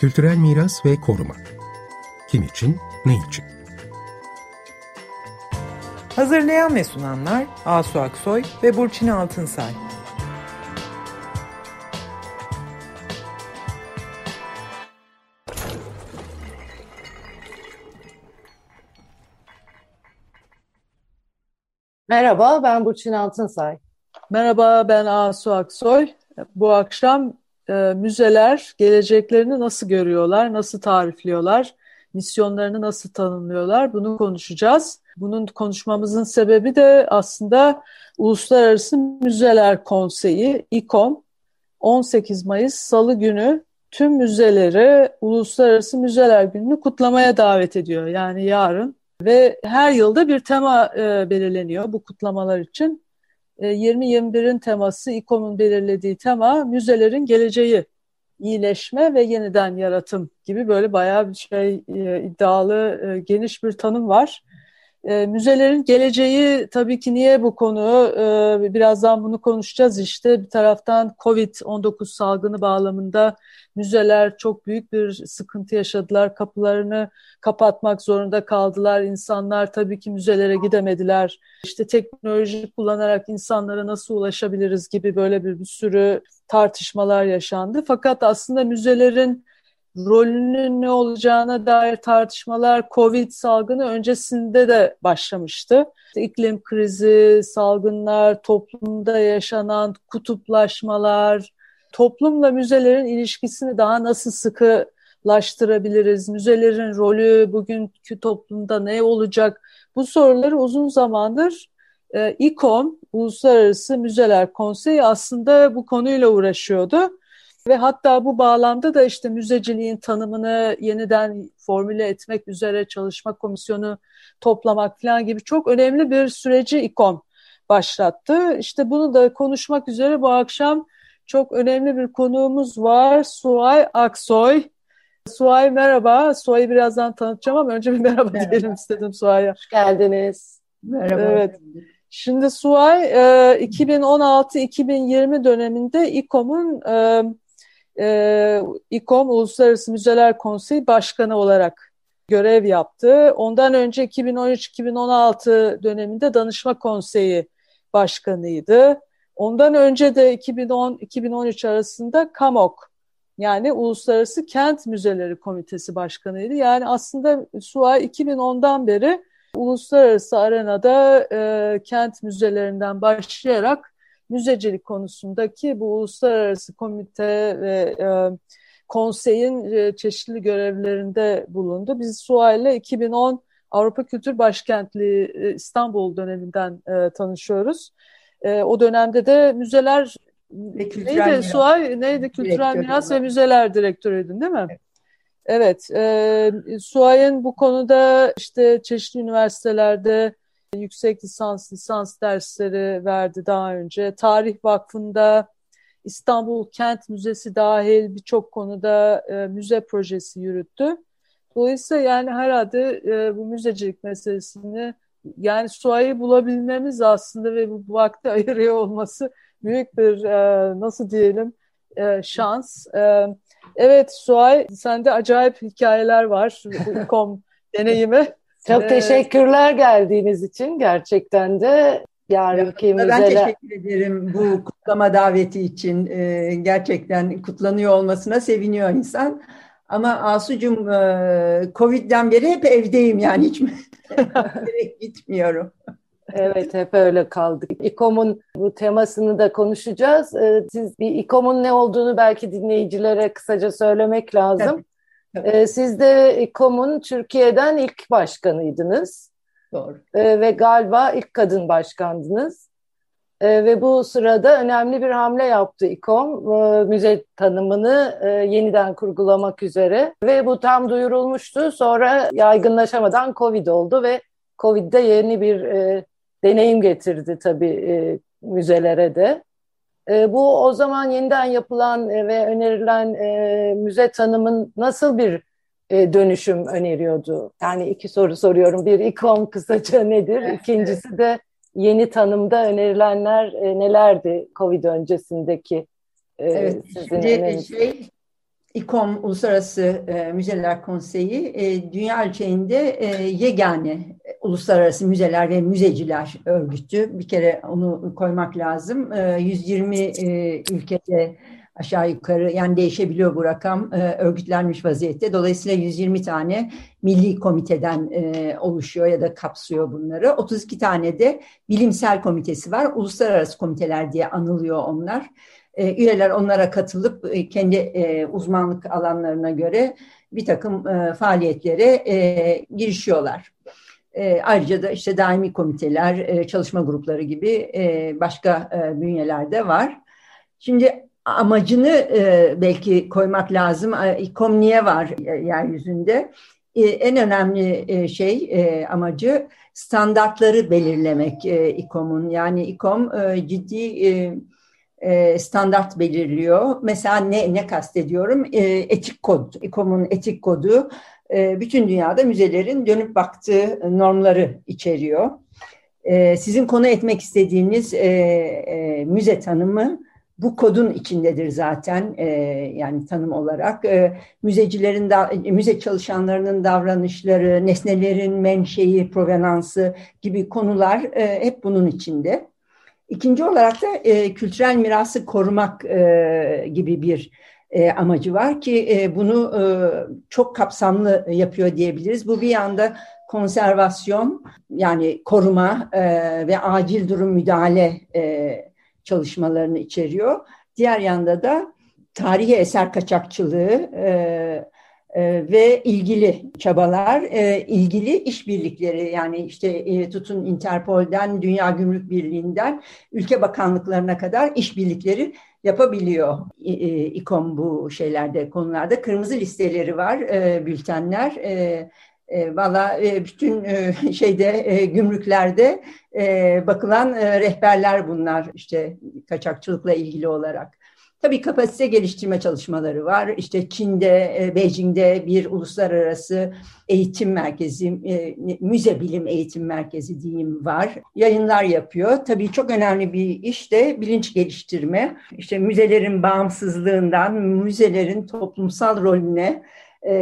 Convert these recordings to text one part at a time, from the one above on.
Kültürel miras ve koruma. Kim için, ne için? Hazırlayan ve sunanlar Asu Aksoy ve Burçin Altınsay. Merhaba, ben Burçin Altınsay. Merhaba, ben Asu Aksoy. Bu akşam e, müzeler geleceklerini nasıl görüyorlar, nasıl tarifliyorlar, misyonlarını nasıl tanımlıyorlar bunu konuşacağız. Bunun konuşmamızın sebebi de aslında Uluslararası Müzeler Konseyi, İKOM, 18 Mayıs Salı günü tüm müzeleri Uluslararası Müzeler Günü'nü kutlamaya davet ediyor. Yani yarın ve her yılda bir tema e, belirleniyor bu kutlamalar için. 2021'in e, teması, İKOM'un belirlediği tema müzelerin geleceği, iyileşme ve yeniden yaratım gibi böyle bayağı bir şey e, iddialı, e, geniş bir tanım var. Müzelerin geleceği tabii ki niye bu konu? birazdan bunu konuşacağız işte. Bir taraftan Covid-19 salgını bağlamında müzeler çok büyük bir sıkıntı yaşadılar. Kapılarını kapatmak zorunda kaldılar. İnsanlar tabii ki müzelere gidemediler. İşte teknoloji kullanarak insanlara nasıl ulaşabiliriz gibi böyle bir, bir sürü tartışmalar yaşandı. Fakat aslında müzelerin rolünün ne olacağına dair tartışmalar Covid salgını öncesinde de başlamıştı. İklim krizi, salgınlar, toplumda yaşanan kutuplaşmalar, toplumla müzelerin ilişkisini daha nasıl sıkılaştırabiliriz? Müzelerin rolü bugünkü toplumda ne olacak? Bu soruları uzun zamandır e, Uluslararası Müzeler Konseyi aslında bu konuyla uğraşıyordu. Ve hatta bu bağlamda da işte müzeciliğin tanımını yeniden formüle etmek üzere çalışma komisyonu toplamak falan gibi çok önemli bir süreci İKOM başlattı. İşte bunu da konuşmak üzere bu akşam çok önemli bir konuğumuz var. Suay Aksoy. Suay merhaba. Suay'ı birazdan tanıtacağım ama önce bir merhaba, merhaba. diyelim istedim Suay'a. Hoş geldiniz. Merhaba. Evet. Şimdi Suay 2016-2020 e, döneminde İKOM'un e, İKOM Uluslararası Müzeler Konseyi Başkanı olarak görev yaptı. Ondan önce 2013-2016 döneminde Danışma Konseyi Başkanıydı. Ondan önce de 2010-2013 arasında KAMOK yani Uluslararası Kent Müzeleri Komitesi Başkanıydı. Yani aslında SUA 2010'dan beri uluslararası arenada e, kent müzelerinden başlayarak müzecilik konusundaki bu uluslararası komite ve e, konseyin e, çeşitli görevlerinde bulundu. Biz SUA ile 2010 Avrupa Kültür Başkentliği e, İstanbul döneminden e, tanışıyoruz. E, o dönemde de müzeler ve neydi miras. Suay neydi kültürel miras ve müzeler direktörüydün değil mi? Evet. evet e, Suay'ın bu konuda işte çeşitli üniversitelerde yüksek lisans lisans dersleri verdi daha önce. Tarih Vakfı'nda İstanbul Kent Müzesi dahil birçok konuda e, müze projesi yürüttü. Dolayısıyla yani herhalde e, bu müzecilik meselesini yani Suay'ı bulabilmemiz aslında ve bu, vakti ayırıyor olması büyük bir e, nasıl diyelim e, şans. E, evet Suay sende acayip hikayeler var bu deneyimi. Çok teşekkürler geldiğiniz için gerçekten de yarınki müzeler. Ben teşekkür ederim bu kutlama daveti için. Ee, gerçekten kutlanıyor olmasına seviniyor insan. Ama Asucum e, Covid'den beri hep evdeyim yani hiç gitmiyorum. Evet hep öyle kaldık. İKOM'un bu temasını da konuşacağız. Ee, siz bir İKOM'un ne olduğunu belki dinleyicilere kısaca söylemek lazım. Tabii. Ee, siz de İKOM'un Türkiye'den ilk başkanıydınız. Doğru. Ee, ve galiba ilk kadın başkandınız. E, ve bu sırada önemli bir hamle yaptı İKOM, e, müze tanımını e, yeniden kurgulamak üzere. Ve bu tam duyurulmuştu. Sonra yaygınlaşamadan Covid oldu ve Covid'de yeni bir e, deneyim getirdi tabii e, müzelere de. E, bu o zaman yeniden yapılan e, ve önerilen e, müze tanımın nasıl bir e, dönüşüm öneriyordu? Yani iki soru soruyorum. Bir, İKOM kısaca nedir? İkincisi de yeni tanımda önerilenler e, nelerdi Covid öncesindeki e, evet, sizin şimdi şey İKOM Uluslararası e, Müzeler Konseyi e, dünya ölçeğinde e, yegane e, uluslararası müzeler ve müzeciler örgütü. Bir kere onu koymak lazım. E, 120 e, ülkede aşağı yukarı yani değişebiliyor bu rakam e, örgütlenmiş vaziyette. Dolayısıyla 120 tane milli komiteden e, oluşuyor ya da kapsıyor bunları. 32 tane de bilimsel komitesi var. Uluslararası komiteler diye anılıyor onlar. E, üyeler onlara katılıp e, kendi e, uzmanlık alanlarına göre bir takım faaliyetlere e, girişiyorlar. Ayrıca da işte daimi komiteler, çalışma grupları gibi başka e, bünyeler de var. Şimdi amacını belki koymak lazım. İKOM niye var yeryüzünde? E, en önemli şey amacı standartları belirlemek e, İKOM'un. Yani İKOM ciddi e, e, standart belirliyor. Mesela ne, ne kastediyorum? E, etik kod, İKOM'un etik kodu e, bütün dünyada müzelerin dönüp baktığı normları içeriyor. Sizin konu etmek istediğiniz müze tanımı bu kodun içindedir zaten yani tanım olarak. Müzecilerin müze çalışanlarının davranışları, nesnelerin menşei, provenansı gibi konular hep bunun içinde. İkinci olarak da e, kültürel mirası korumak e, gibi bir e, amacı var ki e, bunu e, çok kapsamlı yapıyor diyebiliriz. Bu bir yanda konservasyon yani koruma e, ve acil durum müdahale e, çalışmalarını içeriyor. Diğer yanda da tarihi eser kaçakçılığı e, ve ilgili çabalar, e, ilgili işbirlikleri yani işte e, tutun Interpol'den, Dünya Gümrük Birliği'nden ülke bakanlıklarına kadar işbirlikleri yapabiliyor e, İKOM bu şeylerde konularda. Kırmızı listeleri var, e, bültenler. Valla bütün şeyde gümrüklerde bakılan rehberler bunlar işte kaçakçılıkla ilgili olarak. Tabii kapasite geliştirme çalışmaları var. İşte Çin'de, e, Beijing'de bir uluslararası eğitim merkezi, e, müze bilim eğitim merkezi diyeyim var. Yayınlar yapıyor. Tabii çok önemli bir iş de bilinç geliştirme. İşte müzelerin bağımsızlığından, müzelerin toplumsal rolüne, e,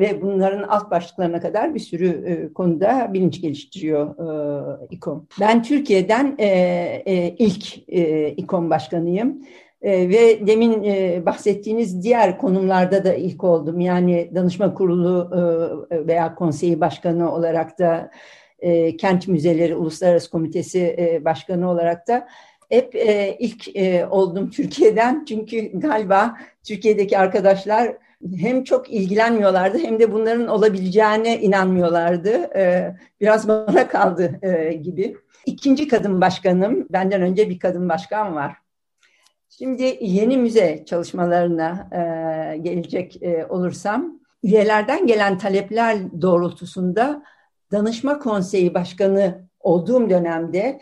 ve bunların alt başlıklarına kadar bir sürü konuda bilinç geliştiriyor e, İKOM. Ben Türkiye'den ilk e, İKOM başkanıyım. E, ve demin e, bahsettiğiniz diğer konumlarda da ilk oldum. Yani danışma kurulu e, veya konseyi başkanı olarak da e, Kent Müzeleri Uluslararası Komitesi başkanı olarak da hep ilk oldum Türkiye'den. Çünkü galiba Türkiye'deki arkadaşlar hem çok ilgilenmiyorlardı hem de bunların olabileceğine inanmıyorlardı. Ee, biraz bana kaldı gibi. İkinci kadın başkanım, benden önce bir kadın başkan var. Şimdi yeni müze çalışmalarına e, gelecek e, olursam, üyelerden gelen talepler doğrultusunda Danışma Konseyi Başkanı olduğum dönemde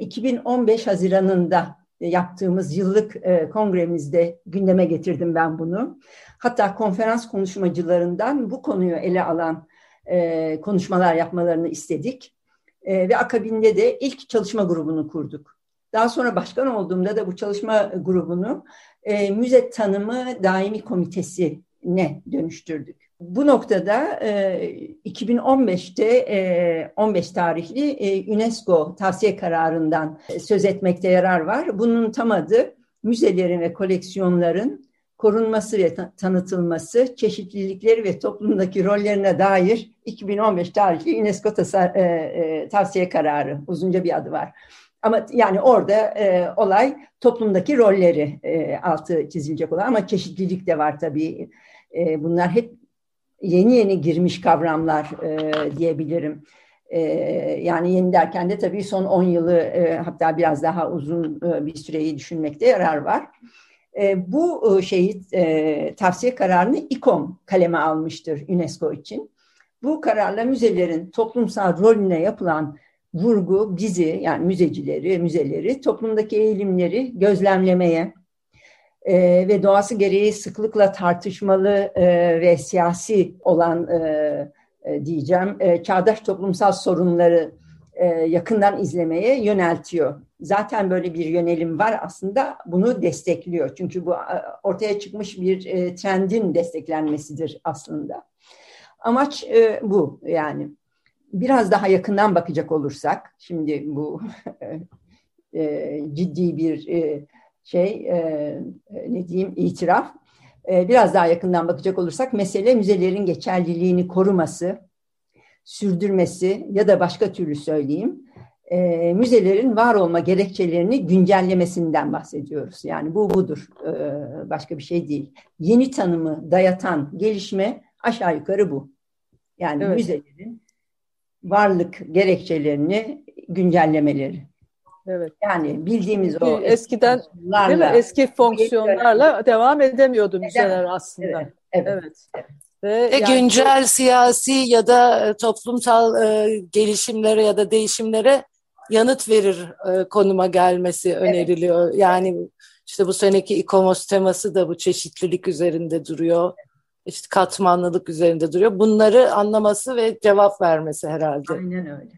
2015 Haziran'ında yaptığımız yıllık kongremizde gündeme getirdim ben bunu. Hatta konferans konuşmacılarından bu konuyu ele alan e, konuşmalar yapmalarını istedik. E, ve akabinde de ilk çalışma grubunu kurduk. Daha sonra başkan olduğumda da bu çalışma grubunu e, müze tanımı daimi komitesine dönüştürdük. Bu noktada e, 2015'te e, 15 tarihli e, UNESCO tavsiye kararından söz etmekte yarar var. Bunun tam adı müzelerin ve koleksiyonların korunması ve tanıtılması, çeşitlilikleri ve toplumdaki rollerine dair 2015 tarihli UNESCO e, e, tavsiye kararı, uzunca bir adı var. Ama yani orada e, olay toplumdaki rolleri e, altı çizilecek olan ama çeşitlilik de var tabii. E, bunlar hep yeni yeni girmiş kavramlar e, diyebilirim. E, yani yeni derken de tabii son 10 yılı e, hatta biraz daha uzun e, bir süreyi düşünmekte yarar var. E, bu e, şeyi e, tavsiye kararını İKOM kaleme almıştır UNESCO için. Bu kararla müzelerin toplumsal rolüne yapılan vurgu bizi yani müzecileri, müzeleri toplumdaki eğilimleri gözlemlemeye e, ve doğası gereği sıklıkla tartışmalı e, ve siyasi olan e, e, diyeceğim e, çağdaş toplumsal sorunları e, yakından izlemeye yöneltiyor. Zaten böyle bir yönelim var aslında bunu destekliyor. Çünkü bu ortaya çıkmış bir e, trendin desteklenmesidir aslında. Amaç e, bu yani. Biraz daha yakından bakacak olursak, şimdi bu e, ciddi bir e, şey, e, ne diyeyim, itiraf. E, biraz daha yakından bakacak olursak mesele müzelerin geçerliliğini koruması, sürdürmesi ya da başka türlü söyleyeyim, e, müzelerin var olma gerekçelerini güncellemesinden bahsediyoruz. Yani bu budur, e, başka bir şey değil. Yeni tanımı dayatan gelişme aşağı yukarı bu. Yani evet. müzelerin varlık gerekçelerini güncellemeleri. Evet. Yani bildiğimiz o eskiden değil mi? eski fonksiyonlarla devam edemiyordu müzeler aslında. Evet. evet. evet. Ve, Ve yani, güncel siyasi ya da e, toplumsal e, gelişimlere ya da değişimlere yanıt verir e, konuma gelmesi evet. öneriliyor. Yani işte bu seneki ikomos teması da bu çeşitlilik üzerinde duruyor. İşte katmanlılık üzerinde duruyor. Bunları anlaması ve cevap vermesi herhalde. Aynen öyle.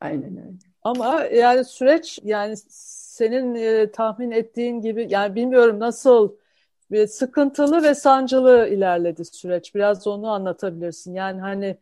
Aynen öyle. Ama yani süreç yani senin e, tahmin ettiğin gibi yani bilmiyorum nasıl bir sıkıntılı ve sancılı ilerledi süreç. Biraz onu anlatabilirsin. Yani hani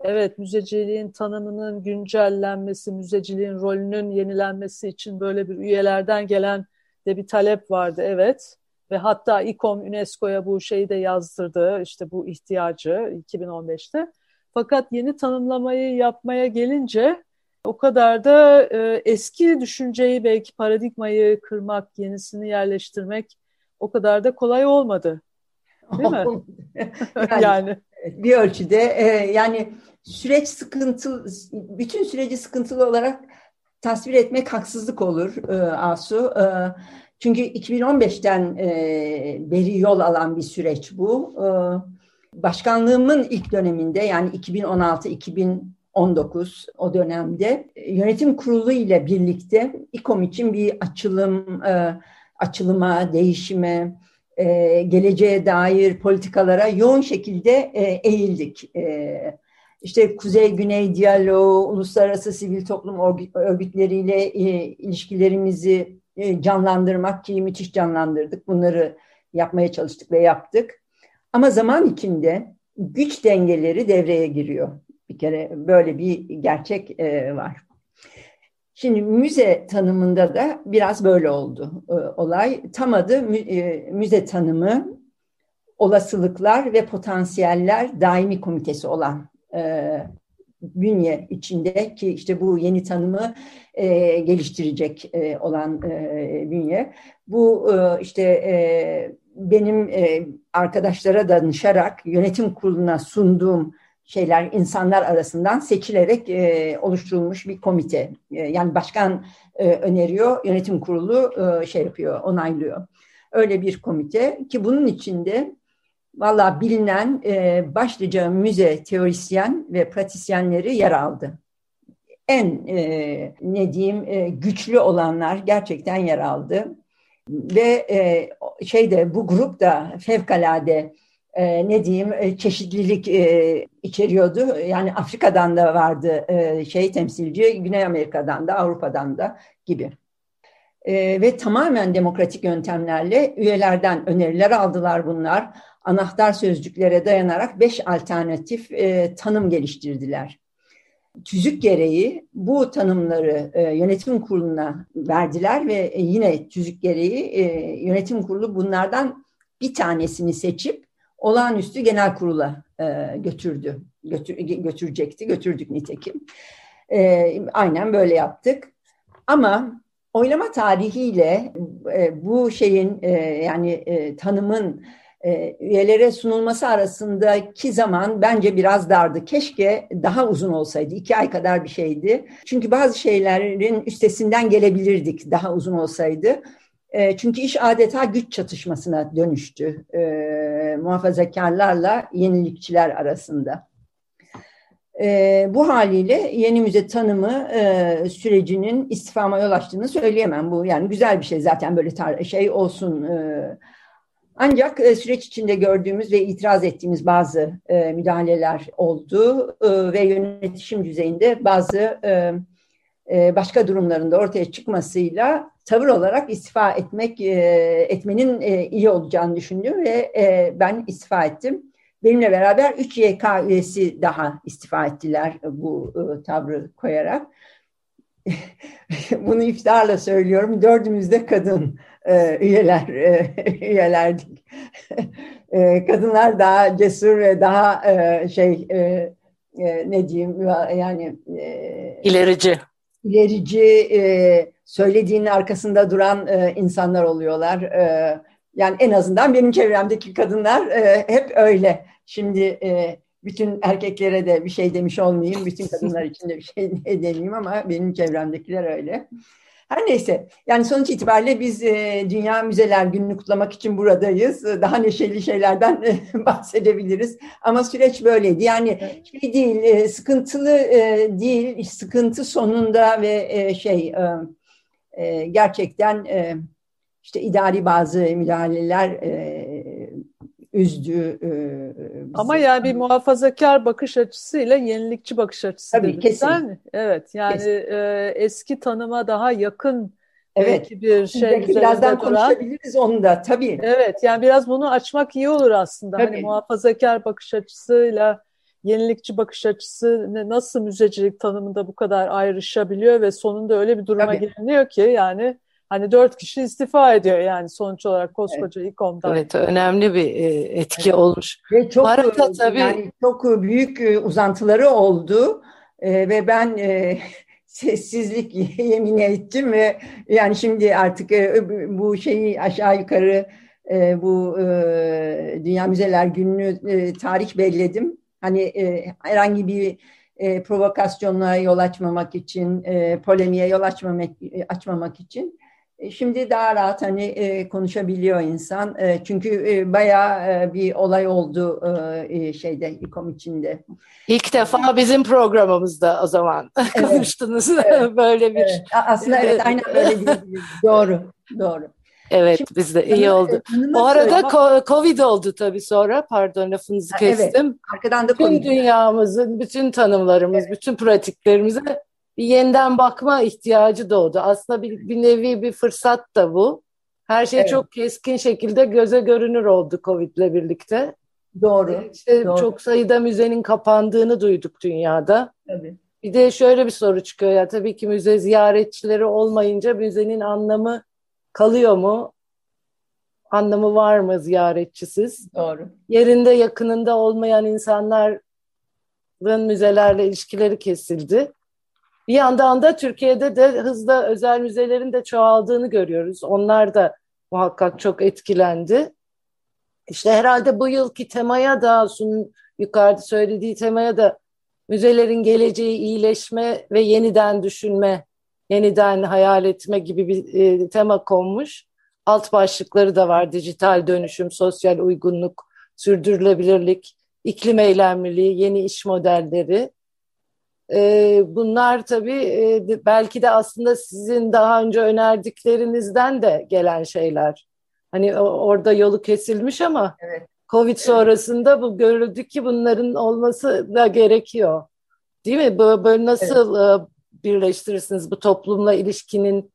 evet müzeciliğin tanımının güncellenmesi, müzeciliğin rolünün yenilenmesi için böyle bir üyelerden gelen de bir talep vardı evet. Ve hatta İKOM UNESCO'ya bu şeyi de yazdırdı işte bu ihtiyacı 2015'te. Fakat yeni tanımlamayı yapmaya gelince o kadar da e, eski düşünceyi belki paradigmayı kırmak, yenisini yerleştirmek o kadar da kolay olmadı. Değil mi? yani, yani bir ölçüde e, yani süreç sıkıntı bütün süreci sıkıntılı olarak tasvir etmek haksızlık olur e, Asu. E, çünkü 2015'ten e, beri yol alan bir süreç bu. E, başkanlığımın ilk döneminde yani 2016 2019 o dönemde yönetim kurulu ile birlikte İKOM için bir açılım e, açılıma, değişime, e, geleceğe dair politikalara yoğun şekilde e, eğildik. E, işte Kuzey-Güney diyaloğu, uluslararası sivil toplum örgütleriyle e, ilişkilerimizi e, canlandırmak ki müthiş canlandırdık. Bunları yapmaya çalıştık ve yaptık. Ama zaman içinde güç dengeleri devreye giriyor. Bir kere böyle bir gerçek e, var. Şimdi müze tanımında da biraz böyle oldu e, olay. Tam adı e, müze tanımı olasılıklar ve potansiyeller daimi komitesi olan e, bünye içinde ki işte bu yeni tanımı e, geliştirecek e, olan e, bünye. Bu e, işte e, benim e, arkadaşlara danışarak yönetim kuruluna sunduğum şeyler insanlar arasından seçilerek e, oluşturulmuş bir komite. E, yani başkan e, öneriyor, yönetim kurulu e, şey yapıyor, onaylıyor. Öyle bir komite ki bunun içinde valla bilinen e, başlıca müze teorisyen ve pratisyenleri yer aldı. En e, ne diyeyim e, güçlü olanlar gerçekten yer aldı. Ve e, şeyde bu grup da fevkalade e, ne diyeyim e, çeşitlilik e, içeriyordu. Yani Afrika'dan da vardı e, şey temsilci, Güney Amerika'dan da Avrupa'dan da gibi. E, ve tamamen demokratik yöntemlerle üyelerden öneriler aldılar bunlar. Anahtar sözcüklere dayanarak beş alternatif e, tanım geliştirdiler. Tüzük gereği bu tanımları e, yönetim kuruluna verdiler ve yine tüzük gereği e, yönetim kurulu bunlardan bir tanesini seçip olağanüstü genel kurula e, götürdü. Götür, götürecekti, götürdük nitekim. E, aynen böyle yaptık. Ama oylama tarihiyle e, bu şeyin e, yani e, tanımın e, üyelere sunulması arasındaki zaman bence biraz dardı. Keşke daha uzun olsaydı. iki ay kadar bir şeydi. Çünkü bazı şeylerin üstesinden gelebilirdik daha uzun olsaydı. E, çünkü iş adeta güç çatışmasına dönüştü e, muhafazakarlarla yenilikçiler arasında. E, bu haliyle yeni müze tanımı e, sürecinin istifama yol açtığını söyleyemem. Bu yani güzel bir şey zaten böyle tar- şey olsun. E, ancak e, süreç içinde gördüğümüz ve itiraz ettiğimiz bazı e, müdahaleler oldu e, ve yönetişim düzeyinde bazı başka durumlarında ortaya çıkmasıyla tavır olarak istifa etmek etmenin iyi olacağını düşündüm ve ben istifa ettim. Benimle beraber 3 YK üyesi daha istifa ettiler bu e, tavrı koyarak. Bunu iftarla söylüyorum. Dördümüz de kadın e, üyeler e, üyelerdik. e, kadınlar daha cesur ve daha e, şey e, e, ne diyeyim yani e, ilerici ilerici e, söylediğinin arkasında duran e, insanlar oluyorlar. E, yani en azından benim çevremdeki kadınlar e, hep öyle. Şimdi e, bütün erkeklere de bir şey demiş olmayayım, bütün kadınlar için de bir şey demeyeyim ama benim çevremdekiler öyle. Her neyse yani sonuç itibariyle biz e, Dünya Müzeler Günü'nü kutlamak için buradayız. Daha neşeli şeylerden e, bahsedebiliriz. Ama süreç böyleydi. Yani şey değil, e, sıkıntılı e, değil, sıkıntı sonunda ve e, şey e, e, gerçekten e, işte idari bazı müdahaleler e, üzdü. E, Ama yani bir muhafazakar bakış açısıyla yenilikçi bakış açısı Tabii, dedin, kesin. Evet yani e, eski tanıma daha yakın Evet. bir şey Belki birazdan duran. konuşabiliriz onu da tabii. Evet yani biraz bunu açmak iyi olur aslında. Hani tabii. Hani muhafazakar bakış açısıyla yenilikçi bakış açısı nasıl müzecilik tanımında bu kadar ayrışabiliyor ve sonunda öyle bir duruma tabii. geliniyor ki yani Hani dört kişi istifa ediyor yani sonuç olarak koskoca evet. İKOM'dan. Evet önemli bir e, etki evet. olmuş. Ve çok Arada, tabii... yani çok büyük e, uzantıları oldu e, ve ben e, sessizlik yemin ettim ve yani şimdi artık e, bu şeyi aşağı yukarı e, bu e, Dünya Müzeler Günü'nü e, tarih belledim. Hani e, herhangi bir e, provokasyonlara yol açmamak için, e, polemiğe yol açmamak, açmamak için e, şimdi daha rahat hani e, konuşabiliyor insan. E, çünkü e, bayağı e, bir olay oldu e, şeyde İKOM içinde. İlk defa bizim programımızda o zaman evet. konuştunuz evet. böyle bir. Evet. Aslında evet aynen böyle diyebiliriz. doğru, doğru. Evet Şimdi, bizde iyi oldu. Bu arada söyle, Covid oldu tabii sonra. Pardon lafınızı kestim. Evet, arkadan da Covid. Dünyamızın, bütün tanımlarımız, evet. bütün pratiklerimize bir yeniden bakma ihtiyacı doğdu. Aslında bir, bir nevi bir fırsat da bu. Her şey evet. çok keskin şekilde göze görünür oldu Covid'le birlikte. Doğru. İşte doğru. çok sayıda müzenin kapandığını duyduk dünyada. Tabii. Bir de şöyle bir soru çıkıyor ya tabii ki müze ziyaretçileri olmayınca müzenin anlamı kalıyor mu? Anlamı var mı ziyaretçisiz? Doğru. Yerinde yakınında olmayan insanların müzelerle ilişkileri kesildi. Bir yandan da Türkiye'de de hızla özel müzelerin de çoğaldığını görüyoruz. Onlar da muhakkak çok etkilendi. İşte herhalde bu yılki temaya da Sun'un yukarıda söylediği temaya da müzelerin geleceği iyileşme ve yeniden düşünme, yeniden hayal etme gibi bir e, tema konmuş. Alt başlıkları da var. Dijital dönüşüm, sosyal uygunluk, sürdürülebilirlik, iklim eylemliliği, yeni iş modelleri. E, bunlar tabii e, belki de aslında sizin daha önce önerdiklerinizden de gelen şeyler. Hani orada yolu kesilmiş ama evet. Covid sonrasında bu görüldü ki bunların olması da gerekiyor. Değil mi? Böyle nasıl evet. E, birleştirirsiniz bu toplumla ilişkinin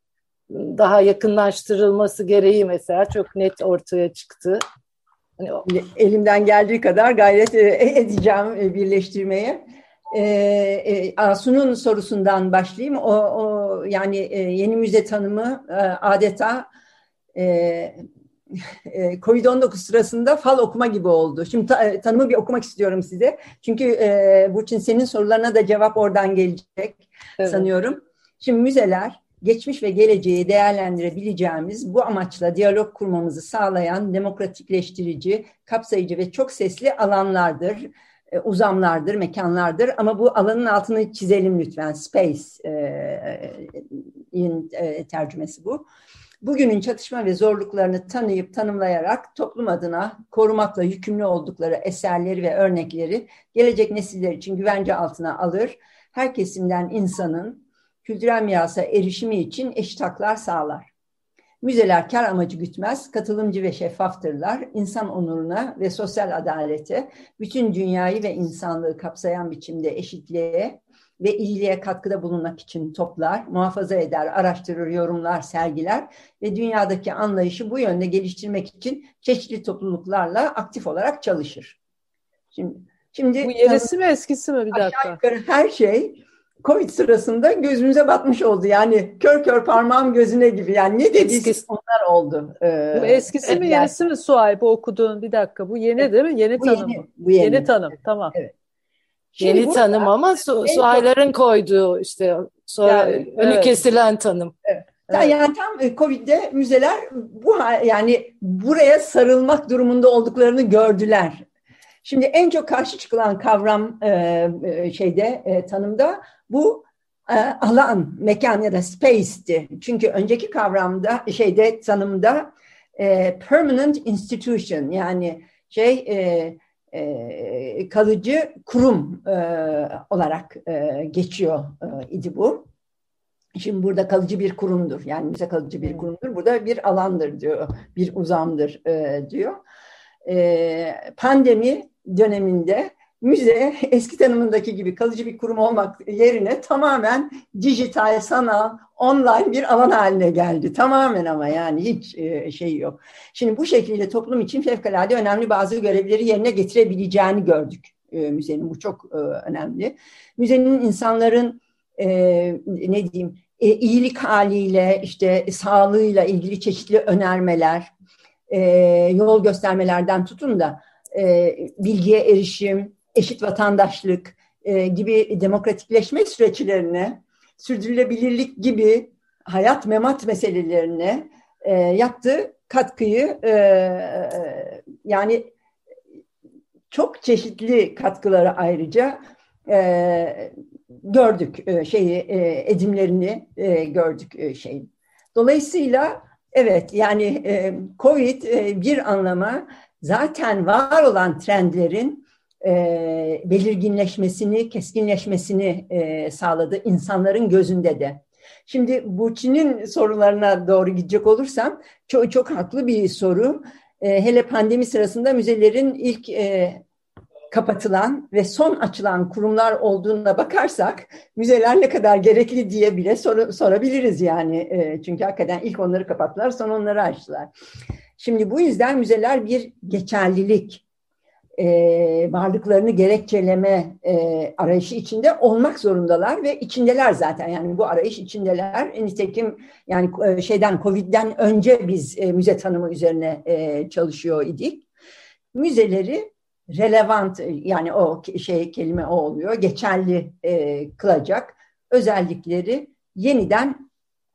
daha yakınlaştırılması gereği mesela çok net ortaya çıktı. Hani Elimden geldiği kadar gayret e, edeceğim birleştirmeye e, e, Asu'nun sorusundan başlayayım. O, o yani e, yeni müze tanımı e, adeta e, e, Covid-19 sırasında fal okuma gibi oldu. Şimdi ta, e, tanımı bir okumak istiyorum size. Çünkü e, Burçin senin sorularına da cevap oradan gelecek evet. sanıyorum. Şimdi müzeler geçmiş ve geleceği değerlendirebileceğimiz bu amaçla diyalog kurmamızı sağlayan demokratikleştirici, kapsayıcı ve çok sesli alanlardır e, uzamlardır, mekanlardır ama bu alanın altını çizelim lütfen. Space e, e, tercümesi bu. Bugünün çatışma ve zorluklarını tanıyıp tanımlayarak toplum adına korumakla yükümlü oldukları eserleri ve örnekleri gelecek nesiller için güvence altına alır. Her kesimden insanın kültürel mirasa erişimi için eşit haklar sağlar. Müzeler kar amacı gütmez, katılımcı ve şeffaftırlar. İnsan onuruna ve sosyal adalete, bütün dünyayı ve insanlığı kapsayan biçimde eşitliğe ve iyiliğe katkıda bulunmak için toplar, muhafaza eder, araştırır, yorumlar, sergiler ve dünyadaki anlayışı bu yönde geliştirmek için çeşitli topluluklarla aktif olarak çalışır. Şimdi, şimdi bu yenisi mi eskisi mi bir dakika? Aşağı yukarı her şey Covid sırasında gözümüze batmış oldu. Yani kör kör parmağım gözüne gibi. Yani ne dediysek onlar oldu. Ee, bu eskisi mi yenisi mi Suay bu okuduğun bir dakika. Bu yeni değil mi? Yeni bu tanım yeni, Bu yeni. yeni tanım tamam. Evet. Şimdi yeni tanım ama su, Suayların koyduğu işte sonra yani, önü evet. kesilen tanım. Evet. Evet. Yani tam e, Covid'de müzeler bu yani buraya sarılmak durumunda olduklarını gördüler. Şimdi en çok karşı çıkılan kavram e, e şeyde e, tanımda bu e, alan, mekan ya da space'ti. Çünkü önceki kavramda şeyde tanımda e, permanent institution yani şey e, e, kalıcı kurum e, olarak e, geçiyor e, idi bu. Şimdi burada kalıcı bir kurumdur. Yani müze kalıcı bir kurumdur. Burada bir alandır diyor. Bir uzamdır e, diyor. E, pandemi döneminde müze eski tanımındaki gibi kalıcı bir kurum olmak yerine tamamen dijital, sanal, online bir alan haline geldi. Tamamen ama yani hiç e, şey yok. Şimdi bu şekilde toplum için fevkalade önemli bazı görevleri yerine getirebileceğini gördük e, müzenin. Bu çok e, önemli. Müzenin insanların ne diyeyim iyilik haliyle işte sağlığıyla ilgili çeşitli önermeler, yol göstermelerden tutun da bilgiye erişim, eşit vatandaşlık e, gibi demokratikleşme süreçlerine, sürdürülebilirlik gibi hayat memat meselelerine e, yaptığı katkıyı e, yani çok çeşitli katkıları ayrıca e, gördük e, şeyi e, edimlerini e, gördük e, şey. Dolayısıyla evet yani e, Covid e, bir anlama zaten var olan trendlerin e, belirginleşmesini, keskinleşmesini e, sağladı insanların gözünde de. Şimdi Burçin'in sorularına doğru gidecek olursam çok, çok haklı bir soru. E, hele pandemi sırasında müzelerin ilk e, kapatılan ve son açılan kurumlar olduğuna bakarsak müzeler ne kadar gerekli diye bile sor, sorabiliriz yani. E, çünkü hakikaten ilk onları kapattılar sonra onları açtılar. Şimdi bu yüzden müzeler bir geçerlilik, e, varlıklarını gerekçeleme e, arayışı içinde olmak zorundalar ve içindeler zaten yani bu arayış içindeler. Nitekim yani e, şeyden Covid'den önce biz e, müze tanımı üzerine e, çalışıyor idik. Müzeleri relevant yani o şey kelime o oluyor geçerli e, kılacak özellikleri yeniden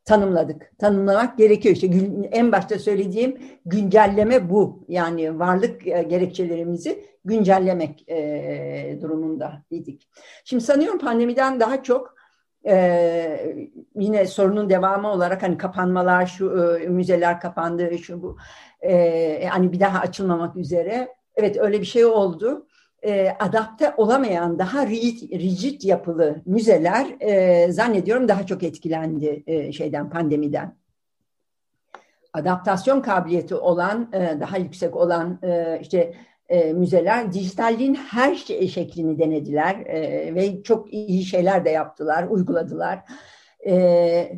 tanımladık. Tanımlamak gerekiyor. İşte en başta söylediğim güncelleme bu. Yani varlık e, gerekçelerimizi güncellemek e, durumunda idik. Şimdi sanıyorum pandemiden daha çok e, yine sorunun devamı olarak hani kapanmalar, şu e, müzeler kapandı, şu bu e, hani bir daha açılmamak üzere. Evet öyle bir şey oldu e, adapte olamayan daha rigid, yapılı müzeler e, zannediyorum daha çok etkilendi e, şeyden pandemiden. Adaptasyon kabiliyeti olan e, daha yüksek olan e, işte e, müzeler dijitalliğin her şey, şeklini denediler e, ve çok iyi şeyler de yaptılar, uyguladılar. E,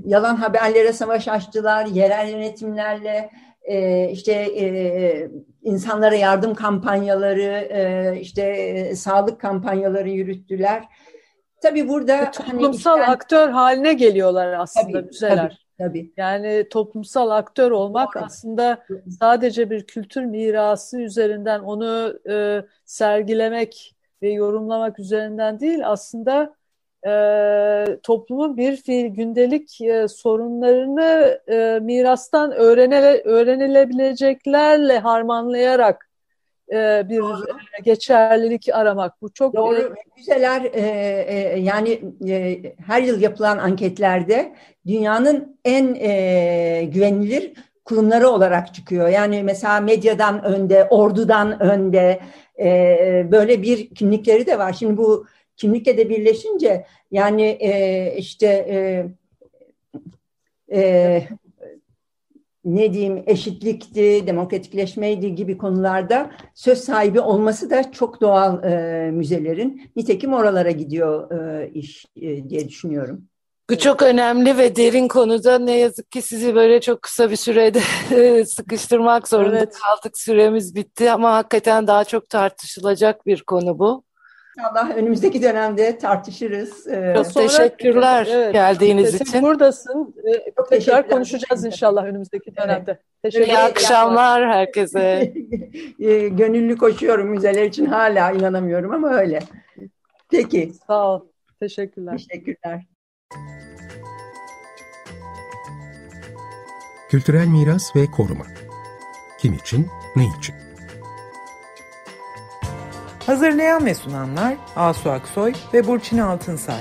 yalan haberlere savaş açtılar, yerel yönetimlerle e, işte e, insanlara yardım kampanyaları, e, işte e, sağlık kampanyaları yürüttüler. Tabii burada e, toplumsal hani işten... aktör haline geliyorlar aslında tabii, müzeler. Tabii, tabii. Yani toplumsal aktör olmak Doğru. aslında sadece bir kültür mirası üzerinden onu e, sergilemek ve yorumlamak üzerinden değil aslında e, toplumun bir fiil gündelik e, sorunlarını e, mirastan öğrenile, öğrenilebileceklerle harmanlayarak e, bir Doğru. geçerlilik aramak. Bu çok Doğru. E, Müzeler e, e, yani e, her yıl yapılan anketlerde dünyanın en e, güvenilir kurumları olarak çıkıyor. Yani mesela medyadan önde, ordudan önde e, böyle bir kimlikleri de var. Şimdi bu kimlikle de birleşince yani e, işte e, e, ne diyeyim eşitlikti, demokratikleşmeydi gibi konularda söz sahibi olması da çok doğal e, müzelerin. Nitekim oralara gidiyor e, iş e, diye düşünüyorum. Bu çok önemli ve derin konuda ne yazık ki sizi böyle çok kısa bir sürede sıkıştırmak zorunda evet. kaldık. Süremiz bitti ama hakikaten daha çok tartışılacak bir konu bu. Allah önümüzdeki dönemde tartışırız. Ee, çok Sonra, teşekkürler evet, geldiğiniz için. Buradasın. Ee, çok tekrar konuşacağız inşallah önümüzdeki dönemde. Evet. Teşekkür İyi akşamlar herkese. Ee, gönüllü koşuyorum müzeler için hala inanamıyorum ama öyle. Peki. Sağ ol. Teşekkürler. Teşekkürler. Kültürel miras ve koruma. Kim için, ne için? Hazırlayan ve sunanlar Asu Aksoy ve Burçin Altınsay.